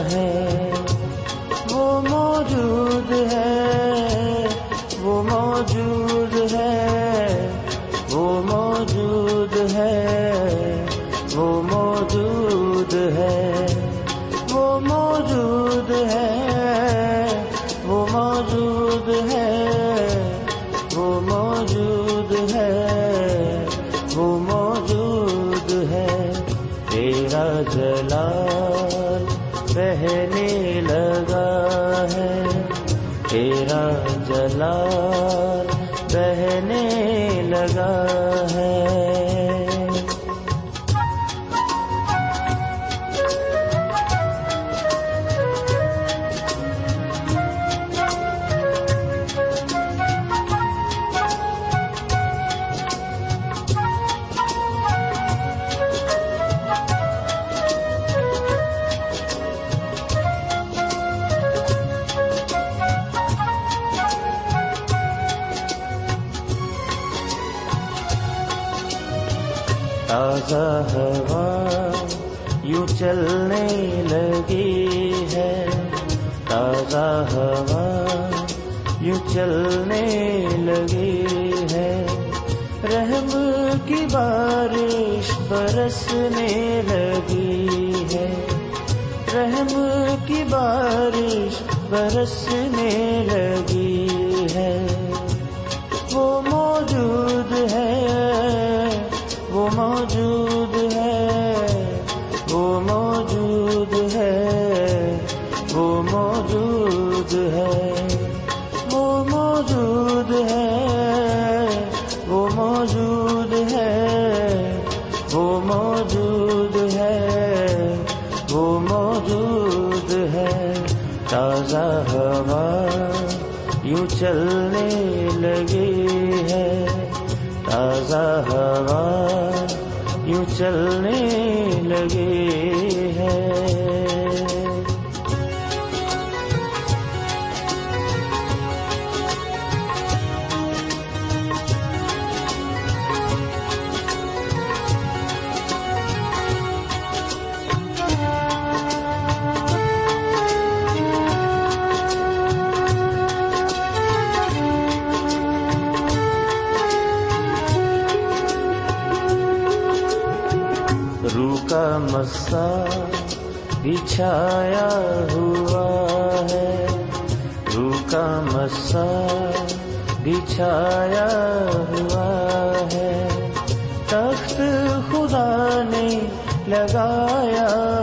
ہوں تازہ ہوا یوں چلنے لگی ہے۔ تازہ ہوا، یوں چلنے لگی ہے۔ رحم کی بارش برسنے لگی ہے۔ رحم کی بارش برسنے چلنے لگی ہے تازہ ہوا یوں چلنے لگی سا بچھایا ہوا ہے۔ رو کا مسا بچھایا ہوا ہے۔ تخت خدا نے لگایا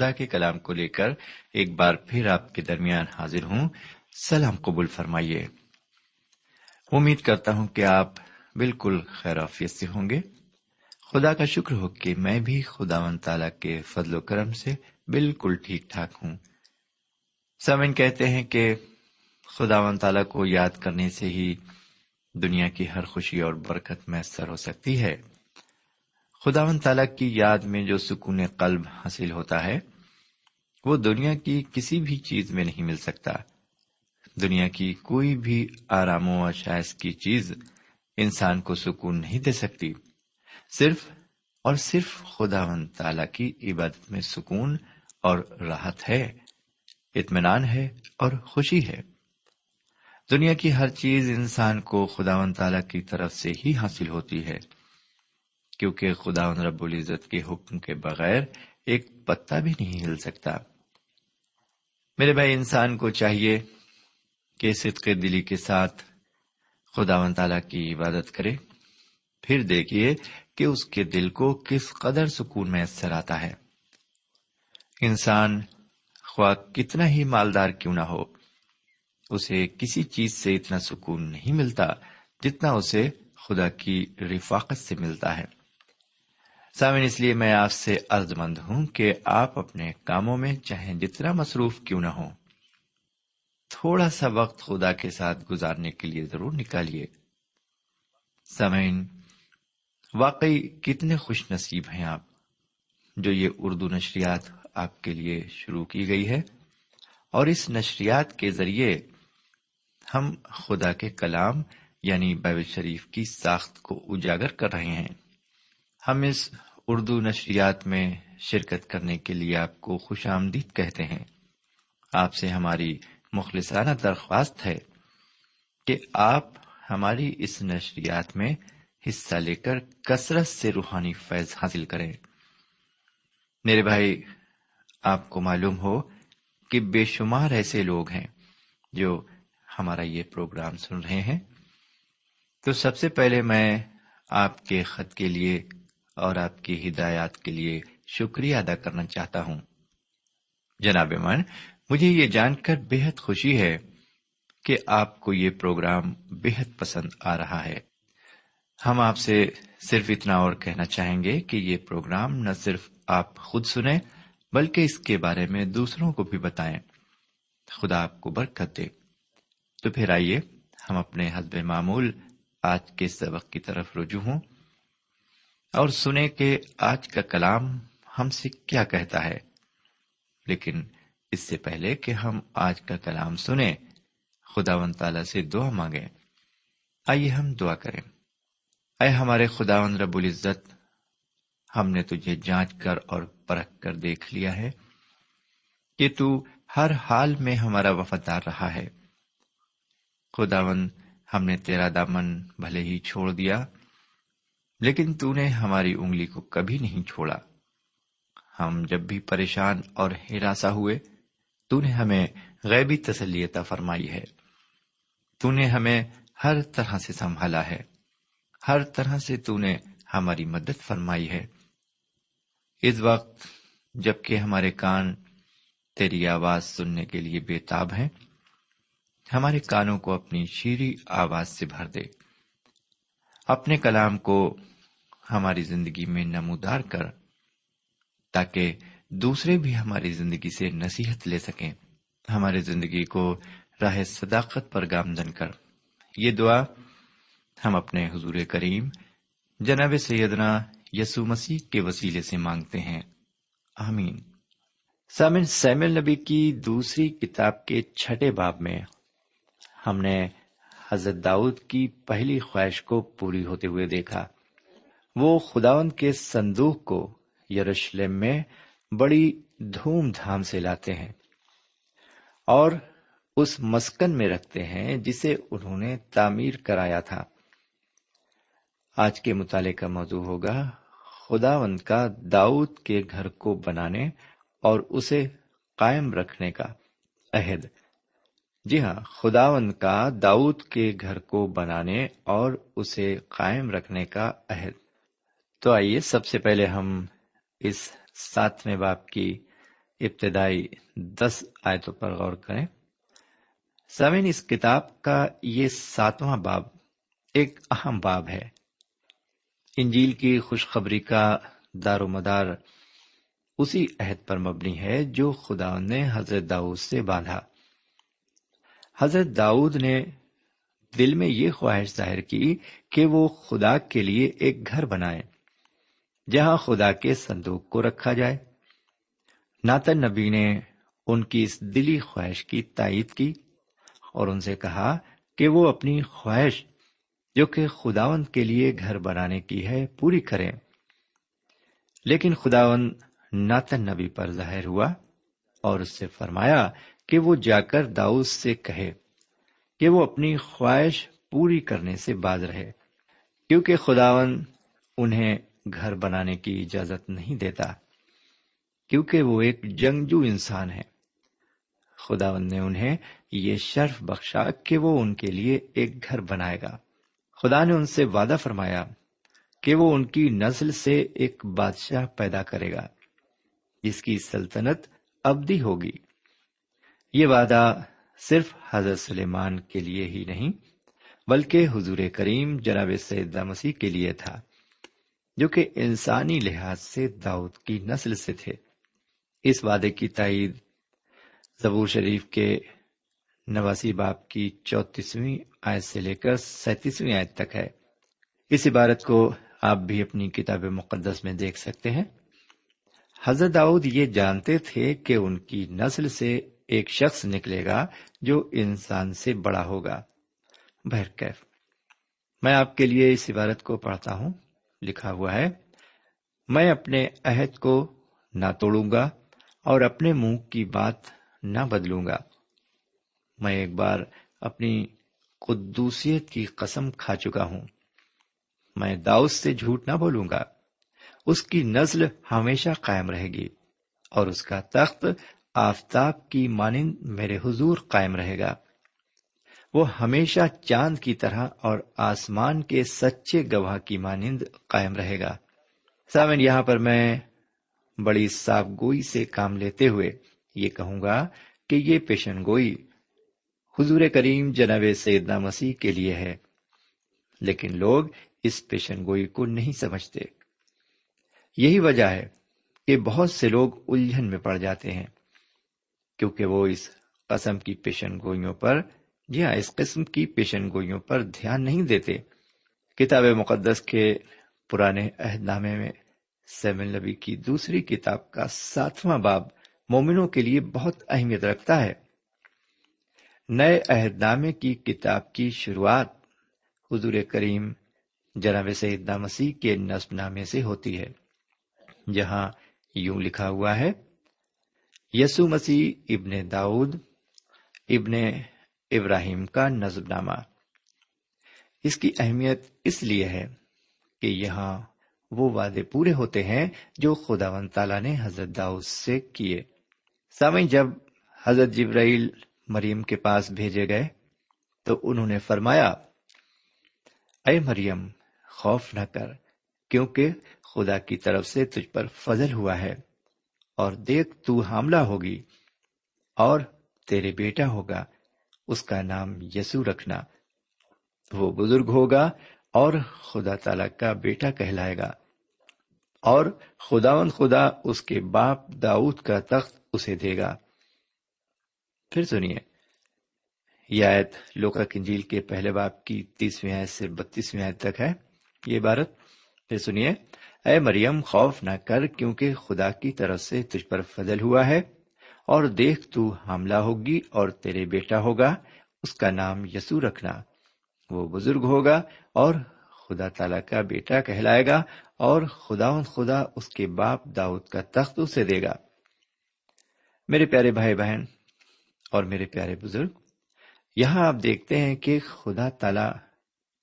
خدا کے کلام کو لے کر ایک بار پھر آپ کے درمیان حاضر ہوں۔ سلام قبول فرمائیے۔ امید کرتا ہوں کہ آپ بالکل خیرافیت سے ہوں گے۔ خدا کا شکر ہو کہ میں بھی خدا و تعالی کے فضل و کرم سے بالکل ٹھیک ٹھاک ہوں۔ سمن کہتے ہیں کہ خدا و تعالی کو یاد کرنے سے ہی دنیا کی ہر خوشی اور برکت میسر ہو سکتی ہے۔ خدا و تعالی کی یاد میں جو سکون قلب حاصل ہوتا ہے، وہ دنیا کی کسی بھی چیز میں نہیں مل سکتا۔ دنیا کی کوئی بھی آرام و اشائش کی چیز انسان کو سکون نہیں دے سکتی۔ صرف اور صرف خدا و تعالی کی عبادت میں سکون اور راحت ہے، اطمینان ہے اور خوشی ہے۔ دنیا کی ہر چیز انسان کو خدا و تعالی کی طرف سے ہی حاصل ہوتی ہے۔ کیونکہ خدا رب العزت کے حکم کے بغیر ایک پتا بھی نہیں ہل سکتا۔ میرے بھائی، انسان کو چاہیے کہ صدق دلی کے ساتھ خدا و تعالی کی عبادت کرے۔ پھر دیکھیے کہ اس کے دل کو کس قدر سکون میسر آتا ہے۔ انسان خواہ کتنا ہی مالدار کیوں نہ ہو، اسے کسی چیز سے اتنا سکون نہیں ملتا جتنا اسے خدا کی رفاقت سے ملتا ہے۔ سامن اس لیے میں آپ سے عرض مند ہوں کہ آپ اپنے کاموں میں چاہے جتنا مصروف کیوں نہ ہو تھوڑا سا وقت خدا کے ساتھ گزارنے کے لیے ضرور نکالیے۔ سمعین واقعی کتنے خوش نصیب ہیں آپ جو یہ اردو نشریات آپ کے لیے شروع کی گئی ہے۔ اور اس نشریات کے ذریعے ہم خدا کے کلام یعنی بائبل شریف کی ساخت کو اجاگر کر رہے ہیں۔ ہم اس اردو نشریات میں شرکت کرنے کے لیے آپ کو خوش آمدید کہتے ہیں۔ آپ سے ہماری مخلصانہ درخواست ہے کہ آپ ہماری اس نشریات میں حصہ لے کر کثرت سے روحانی فیض حاصل کریں۔ میرے بھائی، آپ کو معلوم ہو کہ بے شمار ایسے لوگ ہیں جو ہمارا یہ پروگرام سن رہے ہیں۔ تو سب سے پہلے میں آپ کے خط کے لیے اور آپ کی ہدایات کے لیے شکریہ ادا کرنا چاہتا ہوں۔ جناب من مجھے یہ جان کر بے حد خوشی ہے کہ آپ کو یہ پروگرام بے حد پسند آ رہا ہے۔ ہم آپ سے صرف اتنا اور کہنا چاہیں گے کہ یہ پروگرام نہ صرف آپ خود سنیں، بلکہ اس کے بارے میں دوسروں کو بھی بتائیں۔ خدا آپ کو برکت دے۔ تو پھر آئیے، ہم اپنے حسب معمول آج کے سبق کی طرف رجوع ہوں۔ اور سنیں کہ آج کا کلام ہم سے کیا کہتا ہے۔ لیکن اس سے پہلے کہ ہم آج کا کلام سنیں خدا و تعالی سے دعا مانگیں۔ آئیے ہم دعا کریں۔ اے ہمارے خدا رب العزت، ہم نے تجھے جانچ کر اور پرکھ کر دیکھ لیا ہے کہ تو ہر حال میں ہمارا وفادار رہا ہے۔ خداون ہم نے تیرا دامن بھلے ہی چھوڑ دیا۔ لیکن تو نے ہماری انگلی کو کبھی نہیں چھوڑا۔ ہم جب بھی پریشان اور ہراساں ہوئے، تو نے ہمیں غیبی تسلیتا فرمائی ہے۔ تو نے ہمیں ہر طرح سے سنبھالا ہے۔ ہر طرح سے تو نے ہماری مدد فرمائی ہے۔ اس وقت جبکہ ہمارے کان تیری آواز سننے کے لیے بےتاب ہیں، ہمارے کانوں کو اپنی شیریں آواز سے بھر دے۔ اپنے کلام کو ہماری زندگی میں نمودار کر تاکہ دوسرے بھی ہماری زندگی سے نصیحت لے سکیں۔ ہماری زندگی کو راہ صداقت پر گامزن کر۔ یہ دعا ہم اپنے حضور کریم جناب سیدنا یسو مسیح کے وسیلے سے مانگتے ہیں۔ آمین۔ سامن سیمل نبی کی دوسری کتاب کے چھٹے باب میں ہم نے حضرت داؤد کی پہلی خواہش کو پوری ہوتے ہوئے دیکھا۔ وہ خداون کے صندوق کو یروشلم میں بڑی دھوم دھام سے لاتے ہیں اور اس مسکن میں رکھتے ہیں جسے انہوں نے تعمیر کرایا تھا۔ آج کے مطالعے کا موضوع ہوگا خداوند کا داؤد کے گھر کو بنانے اور اسے قائم رکھنے کا عہد۔ جی ہاں خداون کا داؤد کے گھر کو بنانے اور اسے قائم رکھنے کا عہد۔ تو آئیے، سب سے پہلے ہم اس ساتویں باپ کی ابتدائی دس آیتوں پر غور کریں۔ سوین اس کتاب کا یہ ساتواں باب ایک اہم باب ہے۔ انجیل کی خوشخبری کا دار و مدار اسی عہد پر مبنی ہے جو خدا نے حضرت داؤد سے باندھا۔ حضرت داؤد نے دل میں یہ خواہش ظاہر کی کہ وہ خدا کے لیے ایک گھر بنائے، جہاں خدا کے صندوق کو رکھا جائے۔ ناتن نبی نے ان کی اس دلی خواہش کی تائید کی اور ان سے کہا کہ وہ اپنی خواہش جو کہ خداون کے لیے گھر بنانے کی ہے، پوری کریں۔ لیکن خداون ناتن نبی پر ظاہر ہوا اور اس سے فرمایا کہ وہ جا کر داؤد سے کہے کہ وہ اپنی خواہش پوری کرنے سے باز رہے، کیونکہ خداون انہیں گھر بنانے کی اجازت نہیں دیتا، کیونکہ وہ ایک جنگجو انسان ہے۔ خداون نے انہیں یہ شرف بخشا کہ وہ ان کے لیے ایک گھر بنائے گا۔ خدا نے ان سے وعدہ فرمایا کہ وہ ان کی نسل سے ایک بادشاہ پیدا کرے گا۔ جس کی سلطنت ابدی ہوگی۔ یہ وعدہ صرف حضرت سلیمان کے لیے ہی نہیں، بلکہ حضور کریم جناب سیدہ مسیح کے لیے تھا، جو کہ انسانی لحاظ سے داؤد کی نسل سے تھے۔ اس وعدے کی تائید زبور شریف کے نواسی باپ کی چوتیسویں آیت سے لے کر سینتیسویں آیت تک ہے۔ اس عبارت کو آپ بھی اپنی کتاب مقدس میں دیکھ سکتے ہیں۔ حضرت داؤد یہ جانتے تھے کہ ان کی نسل سے ایک شخص نکلے گا جو انسان سے بڑا ہوگا۔ بہرکیف، میں آپ کے لیے اس عبارت کو پڑھتا ہوں۔ لکھا ہوا ہے، میں اپنے عہد کو نہ توڑوں گا اور اپنے منہ کی بات نہ بدلوں گا۔ میں ایک بار اپنی قدوسیت کی قسم کھا چکا ہوں۔ میں داؤس سے جھوٹ نہ بولوں گا۔ اس کی نزل ہمیشہ قائم رہے گی اور اس کا تخت آفتاب کی مانند میرے حضور قائم رہے گا۔ وہ ہمیشہ چاند کی طرح اور آسمان کے سچے گواہ کی مانند قائم رہے گا۔ سامن یہاں پر میں بڑی صاف گوئی سے کام لیتے ہوئے یہ کہوں گا کہ یہ پیشن گوئی حضور کریم جناب سیدنا مسیح کے لیے ہے، لیکن لوگ اس پیشن گوئی کو نہیں سمجھتے۔ یہی وجہ ہے کہ بہت سے لوگ الجھن میں پڑ جاتے ہیں، کیونکہ وہ اس قسم کی پیشن گوئیوں پر جی ہاں اس قسم کی پیشن گوئیوں پر دھیان نہیں دیتے۔ کتاب مقدس کے پرانے عہد نامے میں سیمل نبی کی دوسری کتاب کا ساتواں باب مومنوں کے لیے بہت اہمیت رکھتا ہے۔ نئے عہد نامے کی کتاب کی شروعات حضور کریم جناب سیدنا مسیح کے نصب نامے سے ہوتی ہے۔ جہاں یوں لکھا ہوا ہے یسو مسیح ابن داؤد، ابن ابراہیم کا نظم نامہ اس کی اہمیت اس لیے ہے کہ یہاں وہ وعدے پورے ہوتے ہیں جو خدا و تعالی نے حضرت داؤد سے کیے۔ سامع جب حضرت جبرائیل مریم کے پاس بھیجے گئے تو انہوں نے فرمایا، اے مریم، خوف نہ کر۔ کیونکہ خدا کی طرف سے تجھ پر فضل ہوا ہے اور دیکھ تو حاملہ ہوگی اور تیرے بیٹا ہوگا، اس کا نام یسو رکھنا۔ وہ بزرگ ہوگا اور خدا تعالی کا بیٹا کہلائے گا۔ اور خداون خدا اس کے باپ داؤد کا تخت اسے دے گا۔ پھر سنیے، یہ آیت لوکا کنجیل کے پہلے باپ کی تیسویں آیت سے بتیسویں آیت تک ہے۔ یہ عبارت پھر سنیے، اے مریم، خوف نہ کر کیونکہ خدا کی طرف سے تجھ پر فضل ہوا ہے، اور دیکھ تو حاملہ ہوگی اور تیرے بیٹا ہوگا، اس کا نام یسو رکھنا، وہ بزرگ ہوگا اور خدا تعالی کا بیٹا کہلائے گا، اور خدا خدا اس کے باپ داؤد کا تخت اسے دے گا۔ میرے پیارے بھائی بہن اور میرے پیارے بزرگ، یہاں آپ دیکھتے ہیں کہ خدا تعالی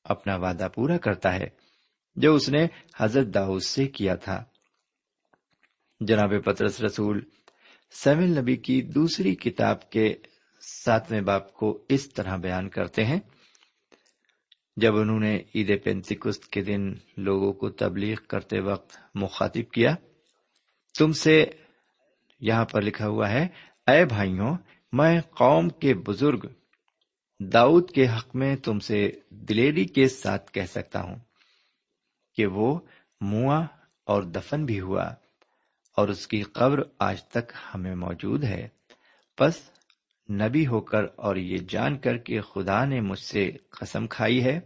اپنا وعدہ پورا کرتا ہے۔ جو اس نے حضرت داؤد سے کیا تھا۔ جناب پترس رسول سیون نبی کی دوسری کتاب کے ساتویں باپ کو اس طرح بیان کرتے ہیں۔ جب انہوں نے عید پینتکست کے دن لوگوں کو تبلیغ کرتے وقت مخاطب کیا، تم سے یہاں پر لکھا ہوا ہے، اے بھائیوں، میں قوم کے بزرگ داؤد کے حق میں تم سے دلیری کے ساتھ کہہ سکتا ہوں۔ کہ وہ موا اور دفن بھی ہوا اور اس کی قبر آج تک ہمیں موجود ہے۔ بس نبی ہو کر اور یہ جان کر کہ خدا نے مجھ سے قسم کھائی ہے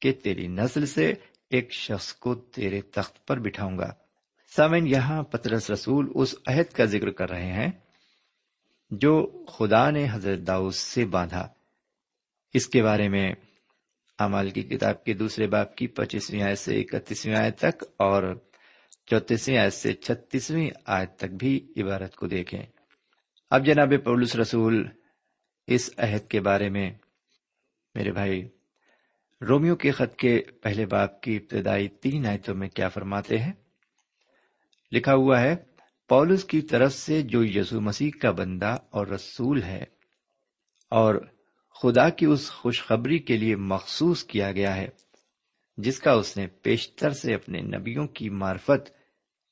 کہ تیری نسل سے ایک شخص کو تیرے تخت پر بٹھاؤں گا۔ سامن یہاں پترس رسول اس عہد کا ذکر کر رہے ہیں جو خدا نے حضرت داؤس سے باندھا۔ اس کے بارے میں امال کی کتاب کے دوسرے باپ کی پچیسویں آئے سے اکتیسویں آئے تک اور چوتیسویں آیت سے چھتیسویں آیت تک بھی عبارت کو دیکھیں۔ اب جناب پولس رسول، اس عہد کے بارے میں میرے بھائی رومیو کے خط کے پہلے باپ کی ابتدائی تین آیتوں میں کیا فرماتے ہیں؟ لکھا ہوا ہے، پولس کی طرف سے جو یسو مسیح کا بندہ اور رسول ہے اور خدا کی اس خوشخبری کے لیے مخصوص کیا گیا ہے، جس کا اس نے پیشتر سے اپنے نبیوں کی معرفت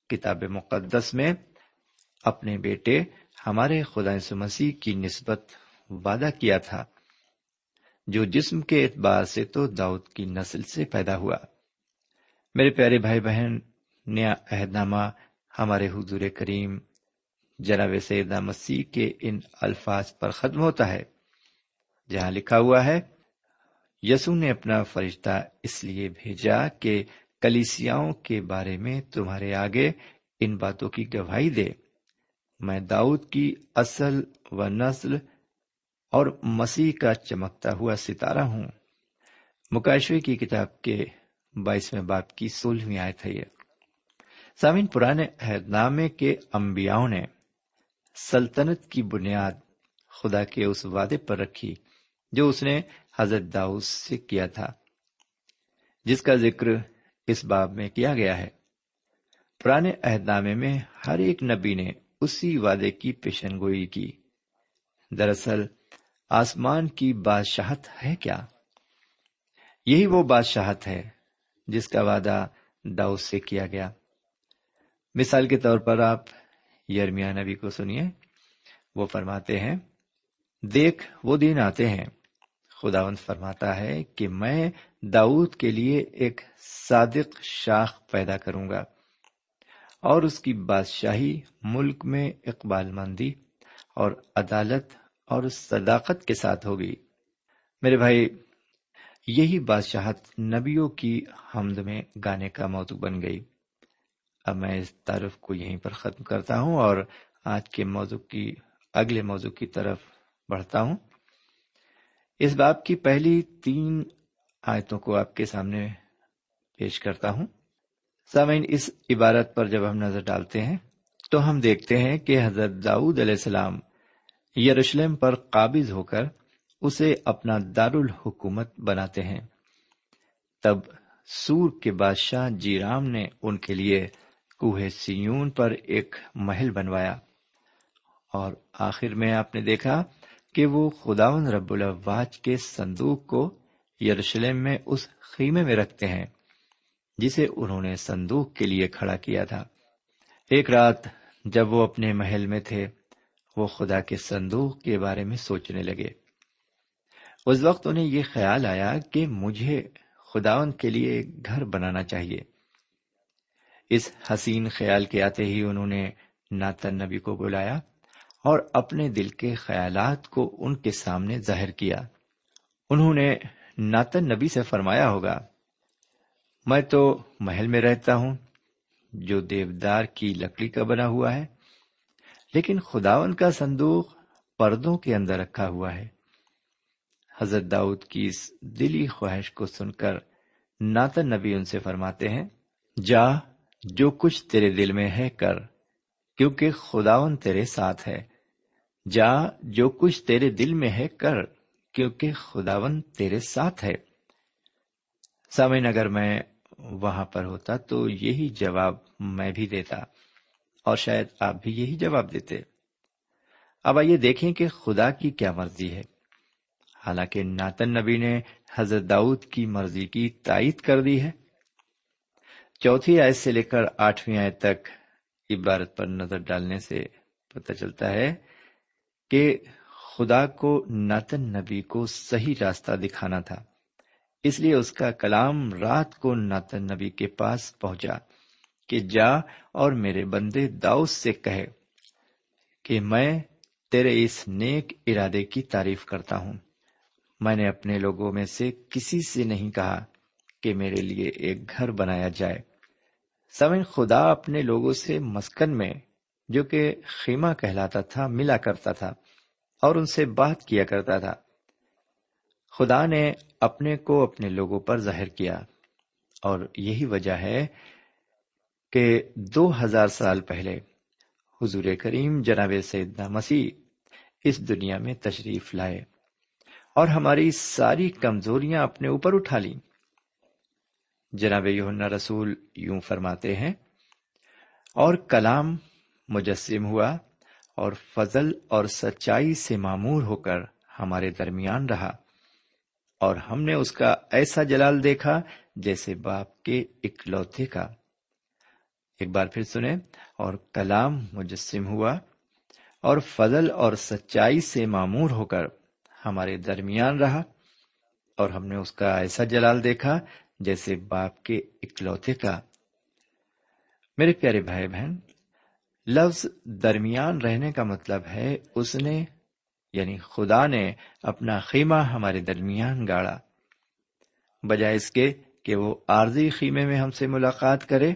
کتاب مقدس میں اپنے بیٹے ہمارے خدا مسیح کی نسبت وعدہ کیا تھا، جو جسم کے اعتبار سے تو داؤد کی نسل سے پیدا ہوا۔ میرے پیارے بھائی بہن، نیا عہد نامہ ہمارے حضور کریم جناب سیدہ مسیح کے ان الفاظ پر ختم ہوتا ہے۔ جہاں لکھا ہوا ہے، یسو نے اپنا فرشتہ اس لیے بھیجا کہ کلیسیاؤں کے بارے میں تمہارے آگے ان باتوں کی گواہی دے۔ میں داؤد کی اصل و نسل اور مسیح کا چمکتا ہوا ستارہ ہوں۔ مکاشوے کی کتاب کے بائیسویں باپ کی سولہویں آئے تھے یہ۔ سامن پرانے عہد نامے کے امبیاؤں نے سلطنت کی بنیاد خدا کے اس وعدے پر رکھی۔ جو اس نے حضرت داؤس سے کیا تھا، جس کا ذکر اس باب میں کیا گیا ہے۔ پرانے عہد نامے میں ہر ایک نبی نے اسی وعدے کی پیشن گوئی کی۔ دراصل، آسمان کی بادشاہت ہے کیا؟ یہی وہ بادشاہت ہے جس کا وعدہ داؤس سے کیا گیا۔ مثال کے طور پر آپ یرمیا نبی کو سنیے۔ وہ فرماتے ہیں، دیکھ، وہ دن آتے ہیں۔ خداوند فرماتا ہے کہ میں داؤد کے لیے ایک صادق شاخ پیدا کروں گا اور اس کی بادشاہی ملک میں اقبال مندی اور عدالت اور صداقت کے ساتھ ہوگی۔ میرے بھائی، یہی بادشاہت نبیوں کی حمد میں گانے کا موضوع بن گئی۔ اب میں اس تعارف کو یہیں پر ختم کرتا ہوں اور آج کے موضوع کی، اگلے موضوع کی طرف بڑھتا ہوں۔ اس باپ کی پہلی تین آیتوں کو آپ کے سامنے پیش کرتا ہوں۔ سامعین، اس عبارت پر جب ہم نظر ڈالتے ہیں، تو ہم دیکھتے ہیں کہ حضرت داؤد علیہ السلام یروشلم پر قابض ہو کر اسے اپنا دارالحکومت بناتے ہیں۔ تب سور کے بادشاہ جی رام نے ان کے لیے کوہ سیون پر ایک محل بنوایا۔ اور آخر میں آپ نے دیکھا کہ وہ خداون رب الواج کے صندوق کو یروشلم میں اس خیمے میں رکھتے ہیں، جسے انہوں نے صندوق کے لیے کھڑا کیا تھا۔ ایک رات جب وہ اپنے محل میں تھے، وہ خدا کے صندوق کے بارے میں سوچنے لگے۔ اس وقت انہیں یہ خیال آیا کہ مجھے خداون کے لیے ایک گھر بنانا چاہیے۔ اس حسین خیال کے آتے ہی انہوں نے ناتن نبی کو بلایا اور اپنے دل کے خیالات کو ان کے سامنے ظاہر کیا۔ انہوں نے ناتن نبی سے فرمایا ہوگا، میں تو محل میں رہتا ہوں، جو دیودار کی لکڑی کا بنا ہوا ہے، لیکن خداون کا صندوق پردوں کے اندر رکھا ہوا ہے۔ حضرت داؤد کی اس دلی خواہش کو سن کر ناتن نبی ان سے فرماتے ہیں، جا، جو کچھ تیرے دل میں ہے کر، کیونکہ خداون تیرے ساتھ ہے۔ جا جو کچھ تیرے دل میں ہے کر، کیونکہ خداون تیرے ساتھ ہے۔ سامعین، اگر میں وہاں پر ہوتا تو یہی جواب میں بھی دیتا، اور شاید آپ بھی یہی جواب دیتے۔ اب آئیے دیکھیں کہ خدا کی کیا مرضی ہے۔ حالانکہ ناتن نبی نے حضرت داؤد کی مرضی کی تائید کر دی ہے۔ چوتھی آیت سے لے کر آٹھویں آیت تک عبارت پر نظر ڈالنے سے پتہ چلتا ہے کہ خدا کو ناتن نبی کو صحیح راستہ دکھانا تھا۔ اس لیے اس کا کلام رات کو ناتن نبی کے پاس پہنچا کہ جا اور میرے بندے داؤس سے کہے کہ میں تیرے اس نیک ارادے کی تعریف کرتا ہوں۔ میں نے اپنے لوگوں میں سے کسی سے نہیں کہا کہ میرے لیے ایک گھر بنایا جائے۔ سمن خدا اپنے لوگوں سے مسکن میں جو کہ خیمہ کہلاتا تھا، ملا کرتا تھا اور ان سے بات کیا کرتا تھا۔ خدا نے اپنے کو اپنے لوگوں پر ظاہر کیا اور یہی وجہ ہے کہ دو ہزار سال پہلے حضور کریم جناب سیدنا مسیح اس دنیا میں تشریف لائے اور ہماری ساری کمزوریاں اپنے اوپر اٹھا لی جناب یونا رسول یوں فرماتے ہیں، اور کلام مجسم ہوا اور فضل اور سچائی سے معمور ہو کر ہمارے درمیان رہا اور ہم نے اس کا ایسا جلال دیکھا جیسے باپ کے اکلوتے کا۔ ایک بار پھر سنیں، اور کلام مجسم ہوا اور فضل اور سچائی سے معمور ہو کر ہمارے درمیان رہا اور ہم نے اس کا ایسا جلال دیکھا جیسے باپ کے اکلوتے کا۔ میرے پیارے بھائی بہن لفظ درمیان رہنے کا مطلب ہے اس نے یعنی خدا نے اپنا خیمہ ہمارے درمیان گاڑا۔ بجائے اس کے کہ وہ عارضی خیمے میں ہم سے ملاقات کرے،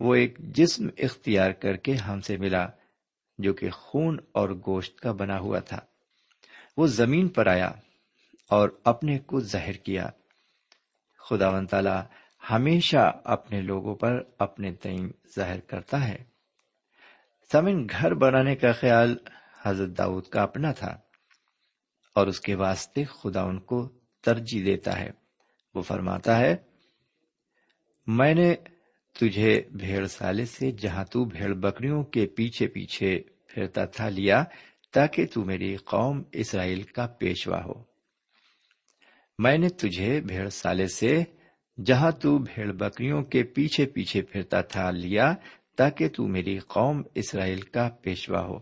وہ ایک جسم اختیار کر کے ہم سے ملا، جو کہ خون اور گوشت کا بنا ہوا تھا۔ وہ زمین پر آیا اور اپنے کو ظاہر کیا۔ خدا و تعالی ہمیشہ اپنے لوگوں پر اپنے تعین ظاہر کرتا ہے۔ سمن گھر بنانے کا خیال حضرت داؤد کا اپنا تھا اور اس کے واسطے خدا ان کو ترجیح دیتا ہے۔ وہ فرماتا ہے، میں نے تجھے بھیڑ سالے سے جہاں تو بھیڑ بکریوں کے پیچھے پیچھے پھرتا تھا لیا، تاکہ تو میری قوم اسرائیل کا پیشوا ہو۔ میں نے تجھے بھیڑ سالے سے جہاں تو بھیڑ بکریوں کے پیچھے پیچھے پھرتا تھا لیا تاکہ تو میری قوم اسرائیل کا پیشوا ہو۔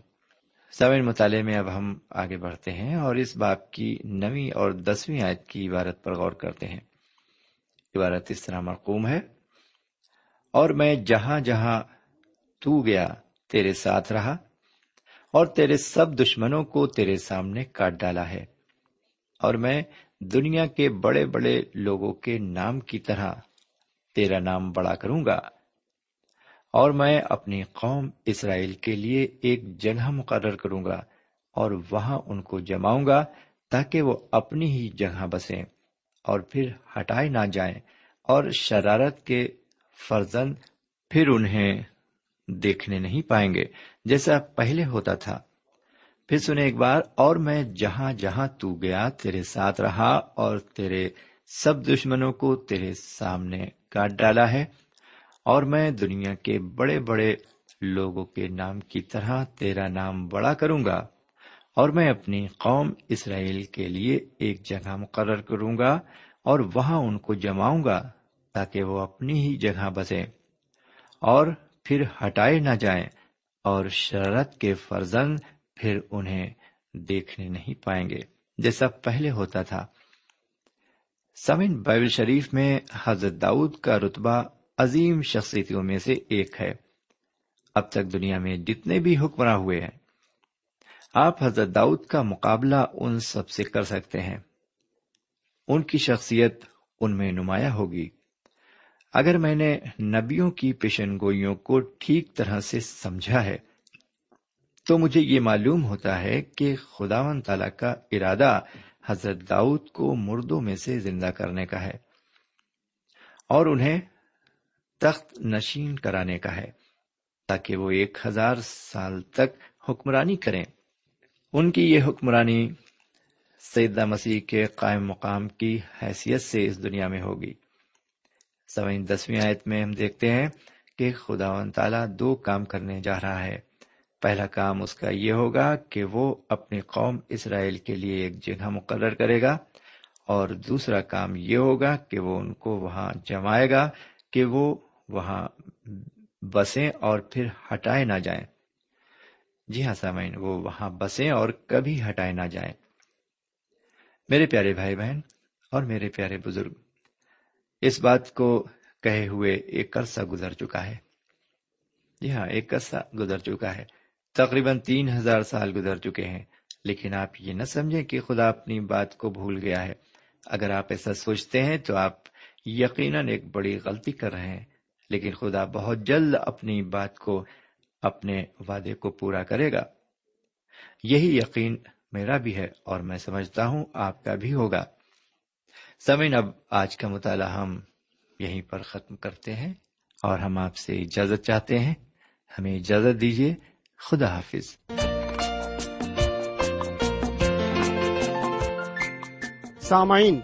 سوین مطالعے میں اب ہم آگے بڑھتے ہیں اور اس باپ کی نویں اور دسویں آیت کی عبارت پر غور کرتے ہیں۔ عبارت اس طرح مرقوم ہے، اور میں جہاں جہاں تو گیا، تیرے ساتھ رہا، اور تیرے سب دشمنوں کو تیرے سامنے کاٹ ڈالا ہے۔ اور میں دنیا کے بڑے بڑے لوگوں کے نام کی طرح تیرا نام بڑا کروں گا۔ اور میں اپنی قوم اسرائیل کے لیے ایک جگہ مقرر کروں گا اور وہاں ان کو جماؤں گا تاکہ وہ اپنی ہی جگہ بسیں اور پھر ہٹائے نہ جائیں اور شرارت کے فرزند پھر انہیں دیکھنے نہیں پائیں گے جیسا پہلے ہوتا تھا۔ پھر سنے ایک بار، اور میں جہاں جہاں تو گیا، تیرے ساتھ رہا اور تیرے سب دشمنوں کو تیرے سامنے کاٹ ڈالا ہے۔ اور میں دنیا کے بڑے بڑے لوگوں کے نام کی طرح تیرا نام بڑا کروں گا اور میں اپنی قوم اسرائیل کے لیے ایک جگہ مقرر کروں گا اور وہاں ان کو جماؤں گا تاکہ وہ اپنی ہی جگہ بسے اور پھر ہٹائے نہ جائیں اور شرط کے فرزند پھر انہیں دیکھنے نہیں پائیں گے، جیسا پہلے ہوتا تھا۔ سمن بائبل شریف میں حضرت داؤد کا رتبہ عظیم شخصیتوں میں سے ایک ہے۔ اب تک دنیا میں جتنے بھی حکمراں ہوئے ہیں، آپ حضرت داؤد کا مقابلہ ان سب سے کر سکتے ہیں۔ ان کی شخصیت ان میں نمایاں ہوگی۔ اگر میں نے نبیوں کی پیشن گوئیوں کو ٹھیک طرح سے سمجھا ہے، تو مجھے یہ معلوم ہوتا ہے کہ خدا و تعالی کا ارادہ حضرت داؤد کو مردوں میں سے زندہ کرنے کا ہے اور انہیں تخت نشین کرانے کا ہے تاکہ وہ ایک ہزار سال تک حکمرانی کریں۔ ان کی یہ حکمرانی سیدہ مسیح کے قائم مقام کی حیثیت سے اس دنیا میں ہوگی۔ سوئن دسویں آیت میں ہم دیکھتے ہیں کہ خدا و تعالیٰ دو کام کرنے جا رہا ہے۔ پہلا کام اس کا یہ ہوگا کہ وہ اپنی قوم اسرائیل کے لیے ایک جگہ مقرر کرے گا اور دوسرا کام یہ ہوگا کہ وہ ان کو وہاں جمائے گا کہ وہ وہاں بسیں اور پھر ہٹائے نہ جائیں۔ جی ہاں سامعین، وہ وہاں بسیں اور کبھی ہٹائے نہ جائیں۔ میرے پیارے بھائی بہن اور میرے پیارے بزرگ، اس بات کو کہے ہوئے ایک عرصہ گزر چکا ہے۔ جی ہاں ایک عرصہ گزر چکا ہے۔ تقریباً تین ہزار سال گزر چکے ہیں، لیکن آپ یہ نہ سمجھیں کہ خدا اپنی بات کو بھول گیا ہے۔ اگر آپ ایسا سوچتے ہیں تو آپ یقیناً ایک بڑی غلطی کر رہے ہیں۔ لیکن خدا بہت جلد اپنی بات کو، اپنے وعدے کو پورا کرے گا۔ یہی یقین میرا بھی ہے اور میں سمجھتا ہوں آپ کا بھی ہوگا۔ سمین اب آج کا مطالعہ ہم یہیں پر ختم کرتے ہیں اور ہم آپ سے اجازت چاہتے ہیں۔ ہمیں اجازت دیجیے خدا حافظ۔ سامعین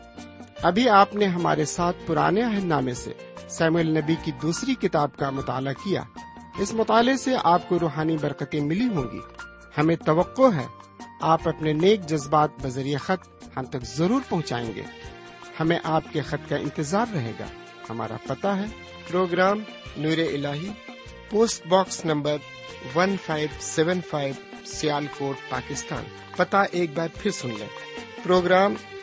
ابھی آپ نے ہمارے ساتھ پرانے عہد نامے سے سیمل نبی کی دوسری کتاب کا مطالعہ کیا۔ اس مطالعے سے آپ کو روحانی برکتیں ملی ہوں گی۔ ہمیں توقع ہے آپ اپنے نیک جذبات بذریعہ خط ہم تک ضرور پہنچائیں گے۔ ہمیں آپ کے خط کا انتظار رہے گا۔ ہمارا پتہ ہے۔ Programme Noor al post box number one five seven five Sialkot, Pakistan. پتا ایک بار پھر سن لیں۔ Programme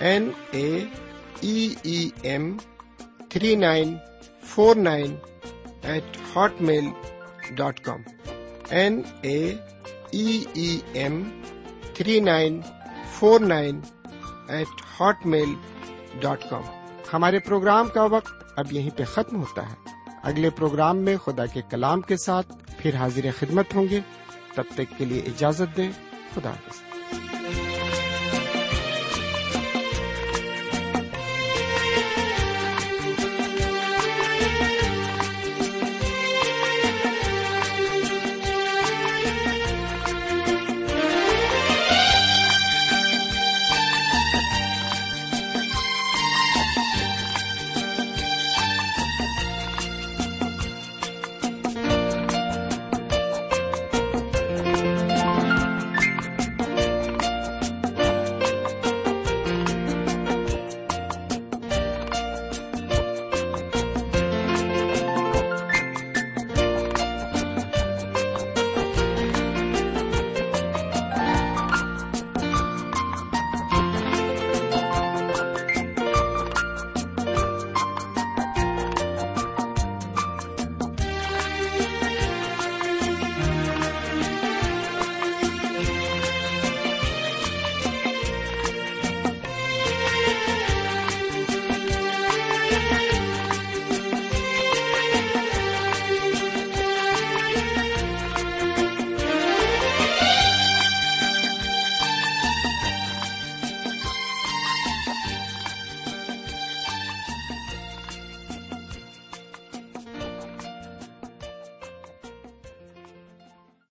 N A M three nine four nine eight hotmail dot com N A M three nine four nine eight hotmail dot com ہمارے programme کا وقت اب یہیں پہ ختم ہوتا ہے۔ اگلے پروگرام میں خدا کے کلام کے ساتھ پھر حاضر خدمت ہوں گے۔ تب تک کے لیے اجازت دیں۔ خدا حافظ۔